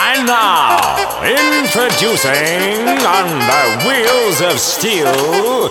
And now, introducing on the wheels of steel,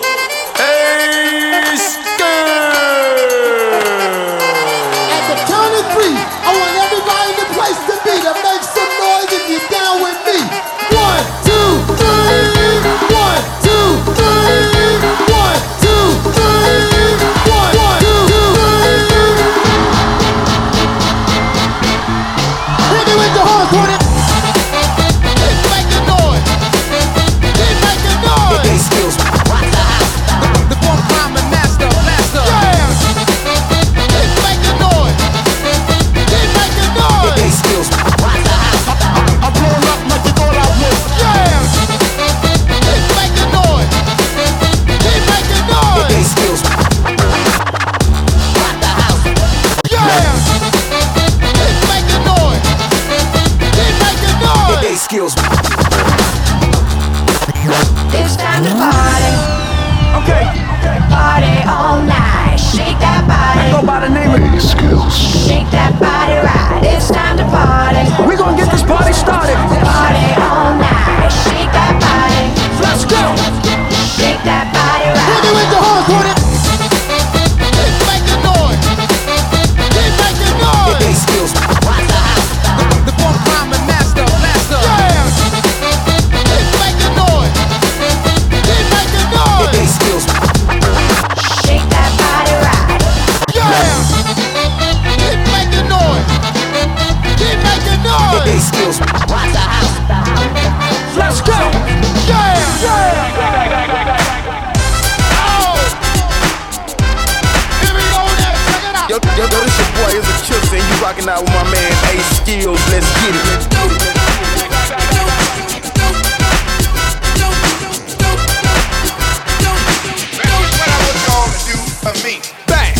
rocking out with my man A.Skillz. Let's get it. Bang!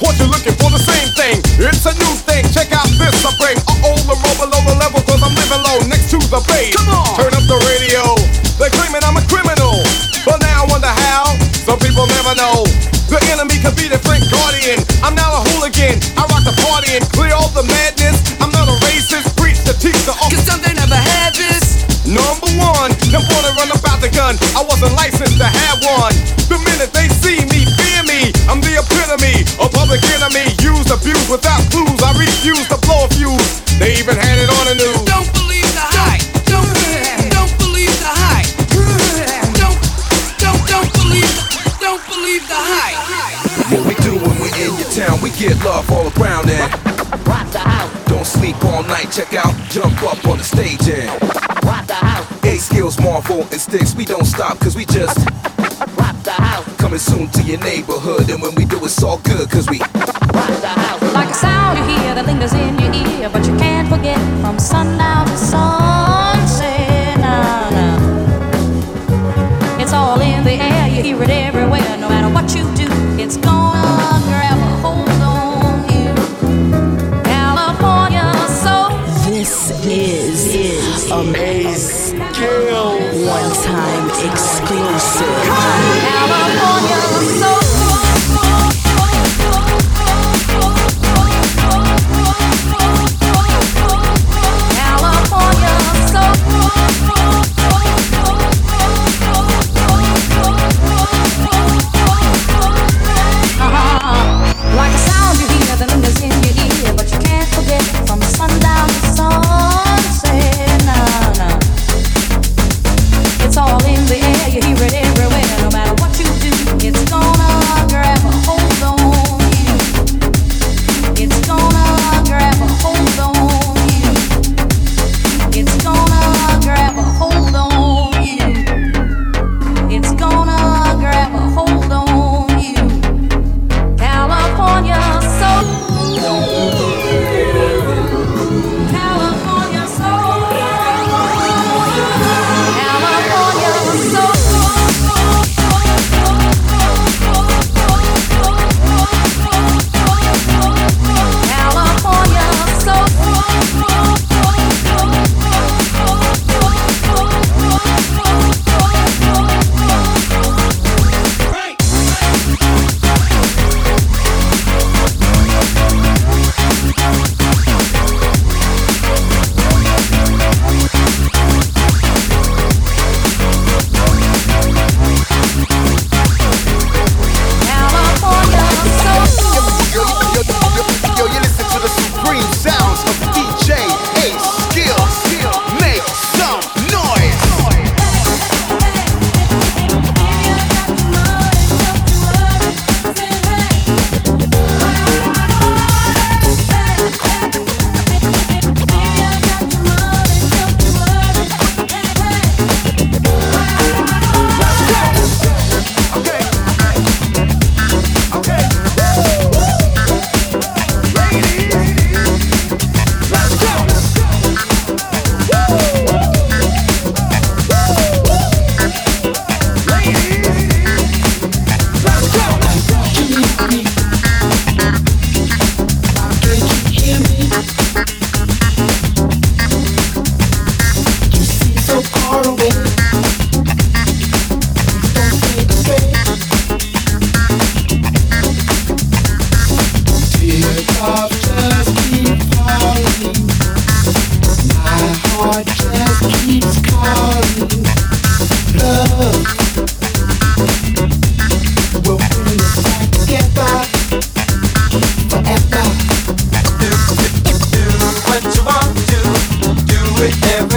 Caught you looking for the same thing. It's a new thing. Check out this I bring. Uh oh, the roll below the level, cause I'm living low next to the base. Come on. Turn up the radio. They're claiming I'm a criminal. But now I wonder how. Some people never know. The enemy could be the Frank Guardian. I'm now a hooligan. I the party and clear all the madness. I'm not a racist. Preach the teacher. Oh, Cause some they never had this. Number one, them wanna run about the gun. I wasn't licensed to have one. The minute they see me, fear me. I'm the epitome of public enemy. Use, abuse without clues. I refuse to blow a fuse. They even had it on the news. Check out, jump up on the stage and rap the out A.Skillz, Marvel and sticks. We don't stop cause we just rock the house. coming soon to your neighborhood. And when we do, it's all good cause we rock the house. Like a sound you hear that lingers in your ear, but you can't forget from sundown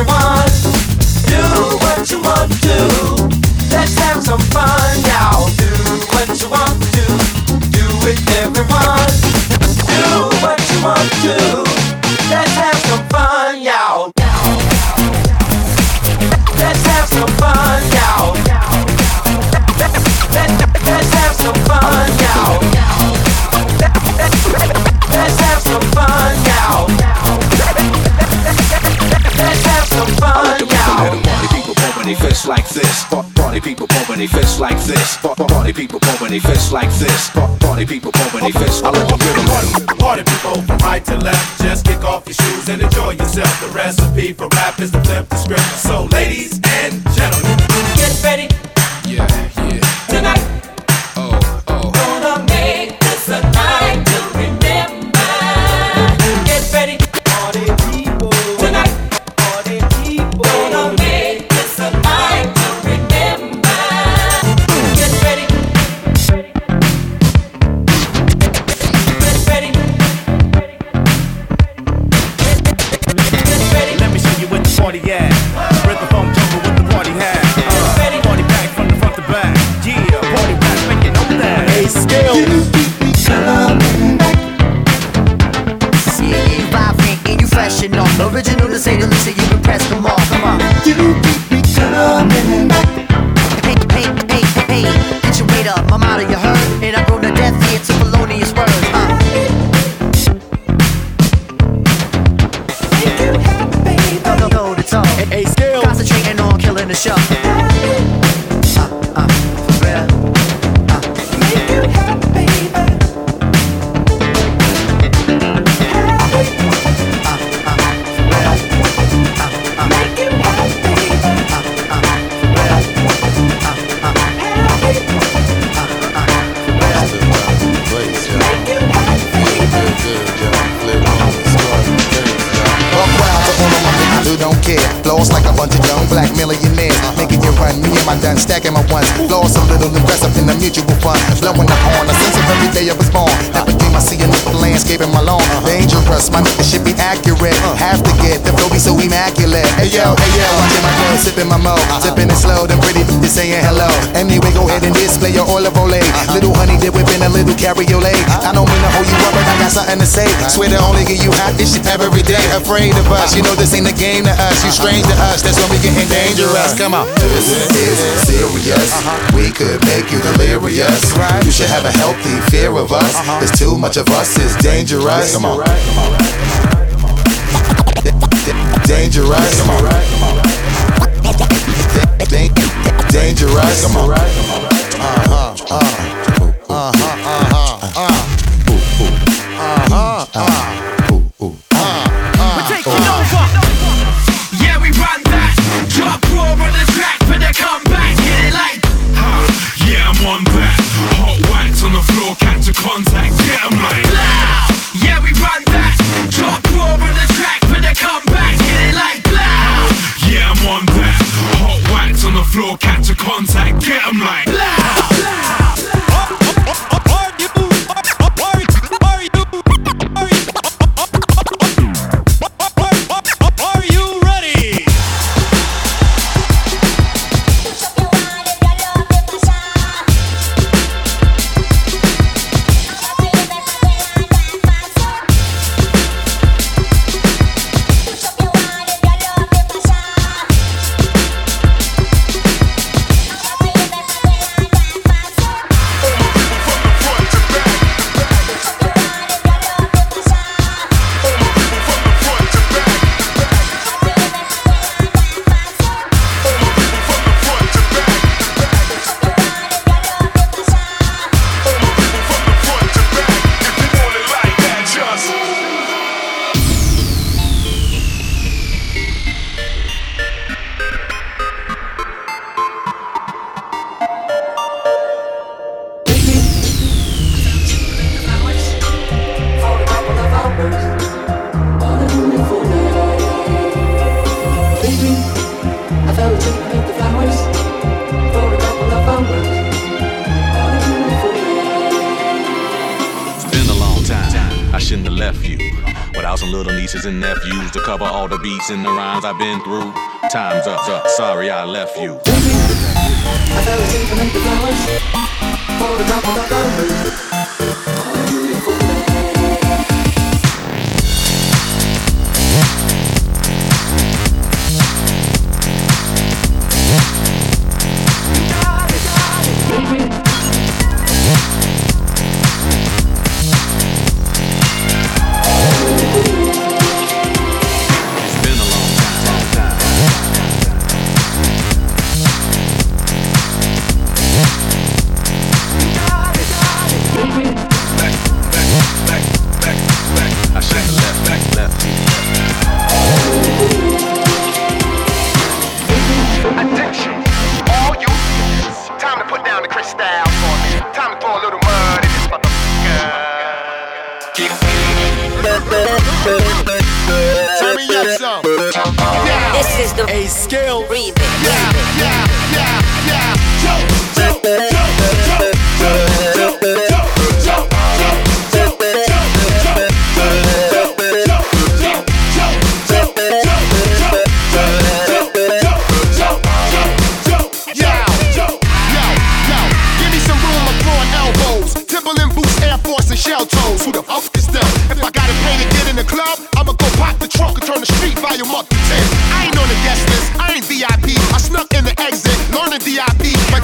Do what you want to, let's have some fun. Do what you want to, do everyone. Do what you want to, their fists like this. Pa- Party people pumping their fists like this. Pa- Party people pumping their fists like this. Pa- Party people pumping their fists. I let the rhythm run. Party people from right to left, just kick off your shoes and enjoy yourself. The recipe for rap is to flip the script. So, ladies and gentlemen, Get ready Yeah, yeah. tonight. Hey yo, hey yo, watching my girl sipping my mo. Uh-huh. Sipping it slow, then pretty bitches saying hello. Anyway, go ahead and display your Oil of Olay. Uh-huh. Little honey dip whipping a little cabriolet. Uh-huh. I don't mean to hold you up, but I got something to say. Swear to only give you hot this shit every day. Afraid of us, you know this ain't a game to us. You strange to us, that's when we getting dangerous. Come on. This is serious. We could make you delirious. You should have a healthy fear of us. There's too much of us, it's dangerous. Come on. Dangerous. Come on. Dangerous. On. Uh-huh. Uh. Nieces and nephews to cover all the beats and the rhymes I've been through. Time's up, up. Sorry I left you. I fell asleep the flowers top of the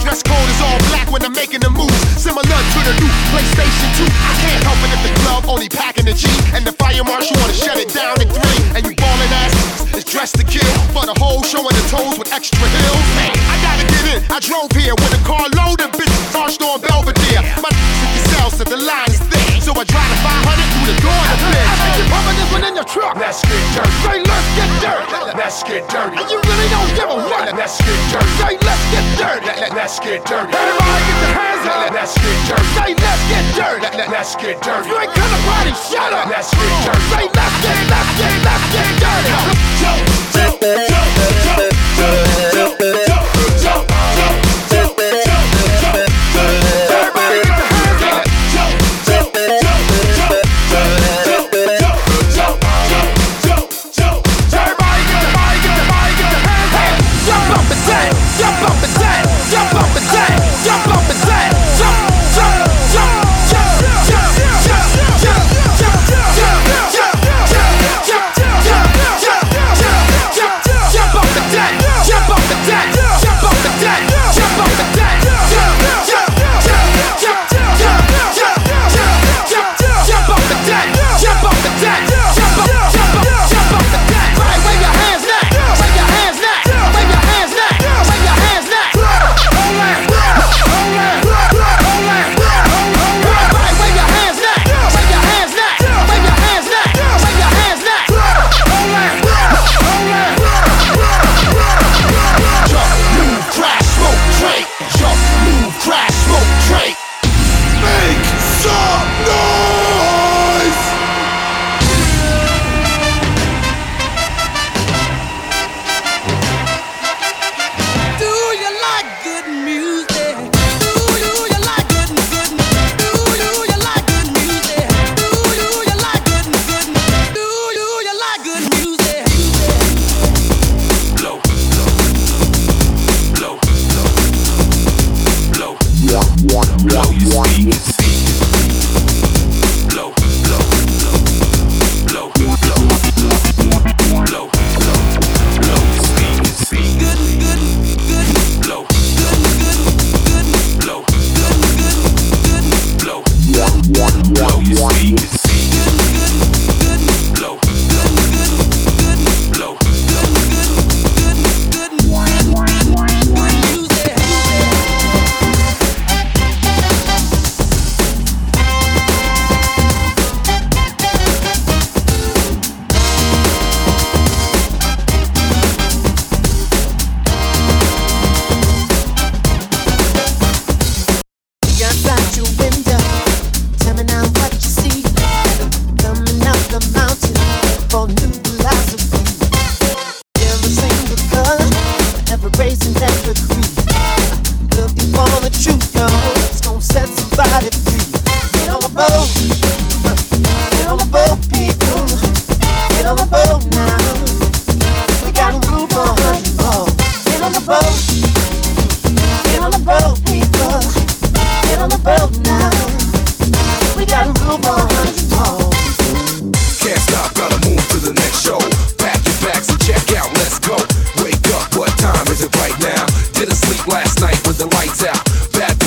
dress code is all black when I'm making the moves. Similar to the new PlayStation 2. I can't help it if the club only packing the G. And the fire marshal wanna shut it down in three. And you ballin' ass is dressed to kill. For the whole showing the toes with extra heels. Man, I gotta get in. I drove here with a car loaded, bitch. Marched on Belvedere. My at the cell said the line is thick. So I drive the 500 through the door to bitch. I think you're pumping this one in your truck. Let's get dirty. Let's get dirty. Let's get dirty. And you really don't give a what. Let's get dirty. Say, let's get dirty. Let's get dirty. Everybody get your hands up. Let's get dirty. Say, let's get dirty. Let's get dirty. You ain't to party, shut up. Let's get dirty. Say, let's get, let's get, let's get dirty. Joe, Joe, Joe, Joe, Joe, Joe, Joe,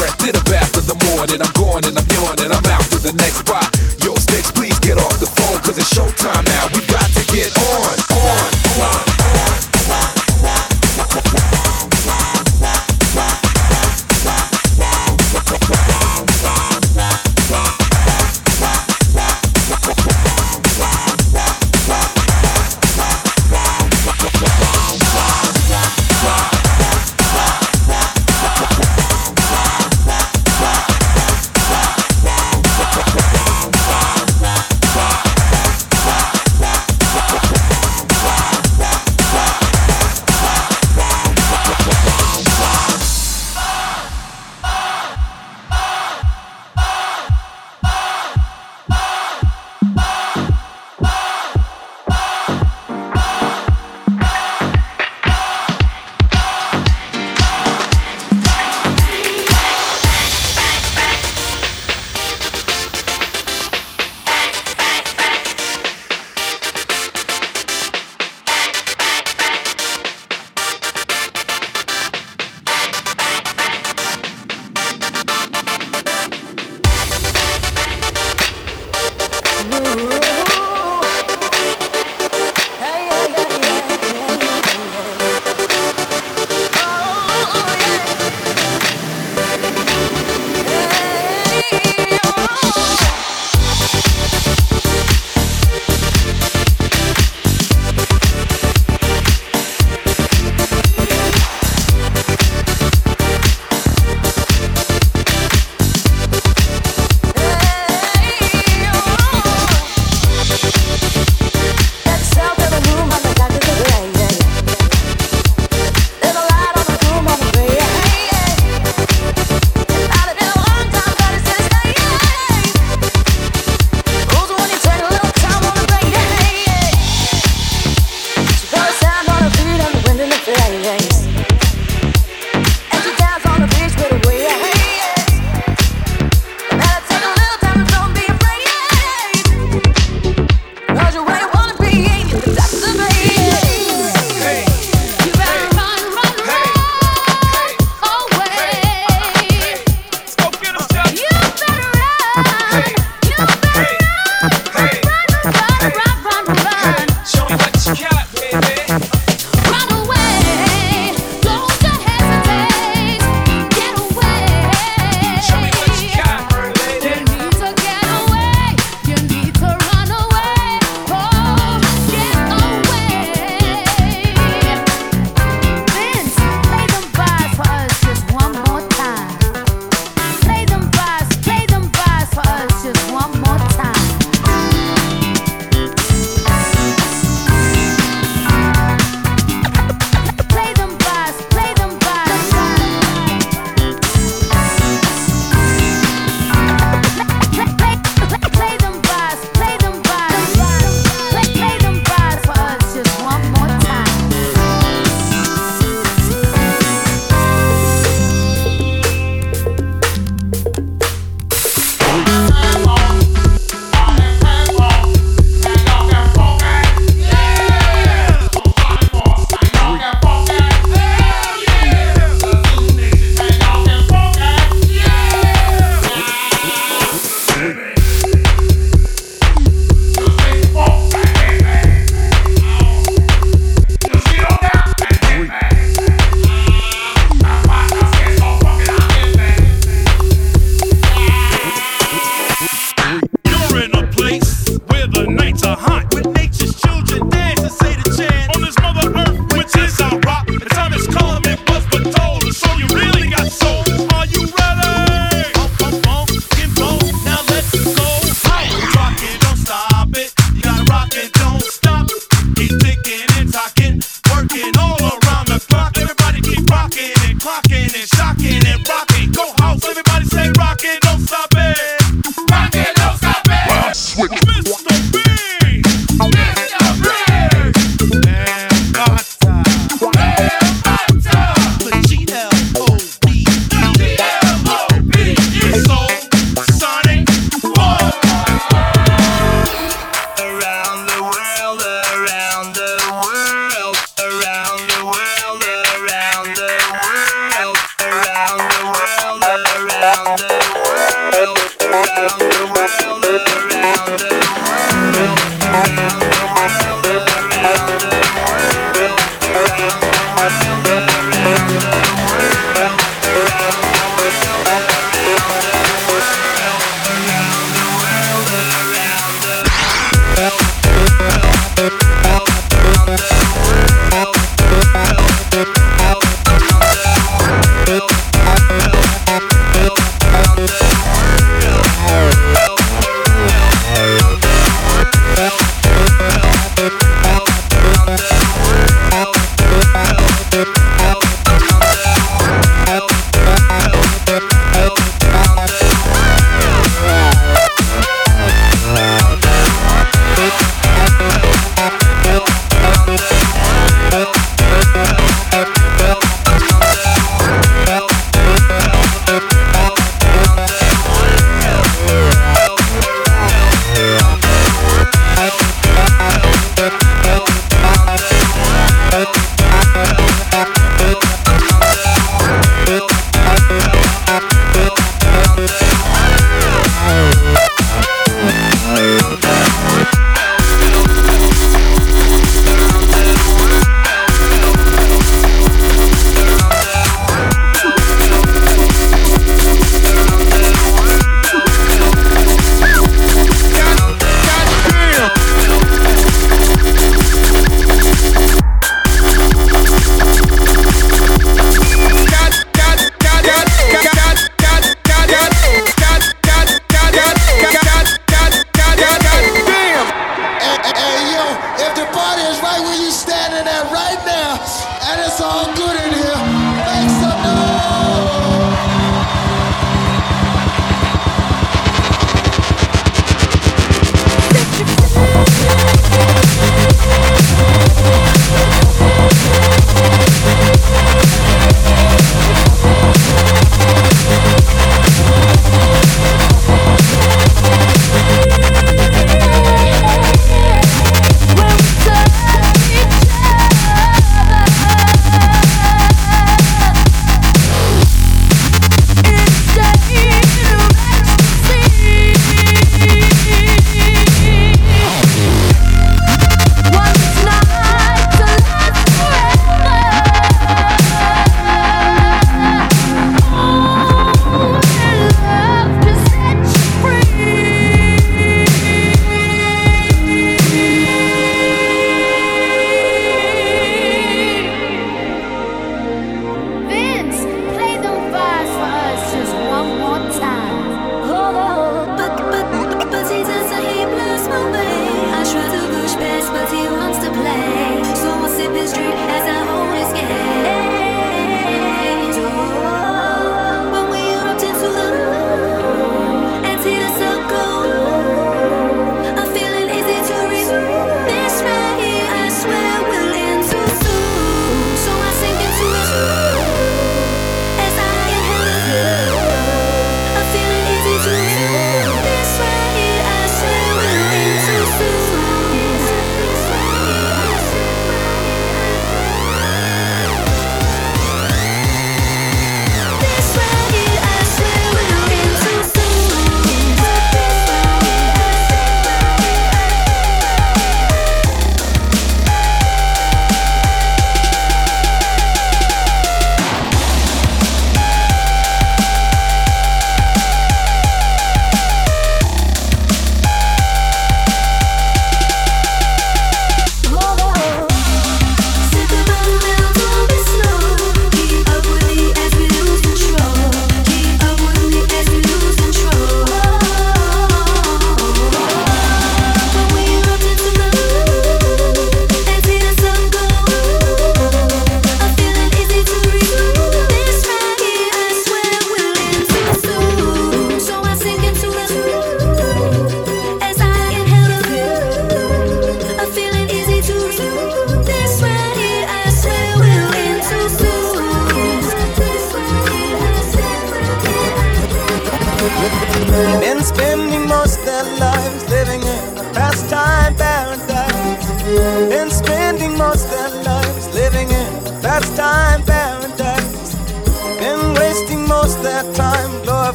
breath to the bath of the morning. I'm going and I'm yawning, I'm out for the next spot. Yo, Sticks, please get off the phone, cause it's showtime now. We got to get on.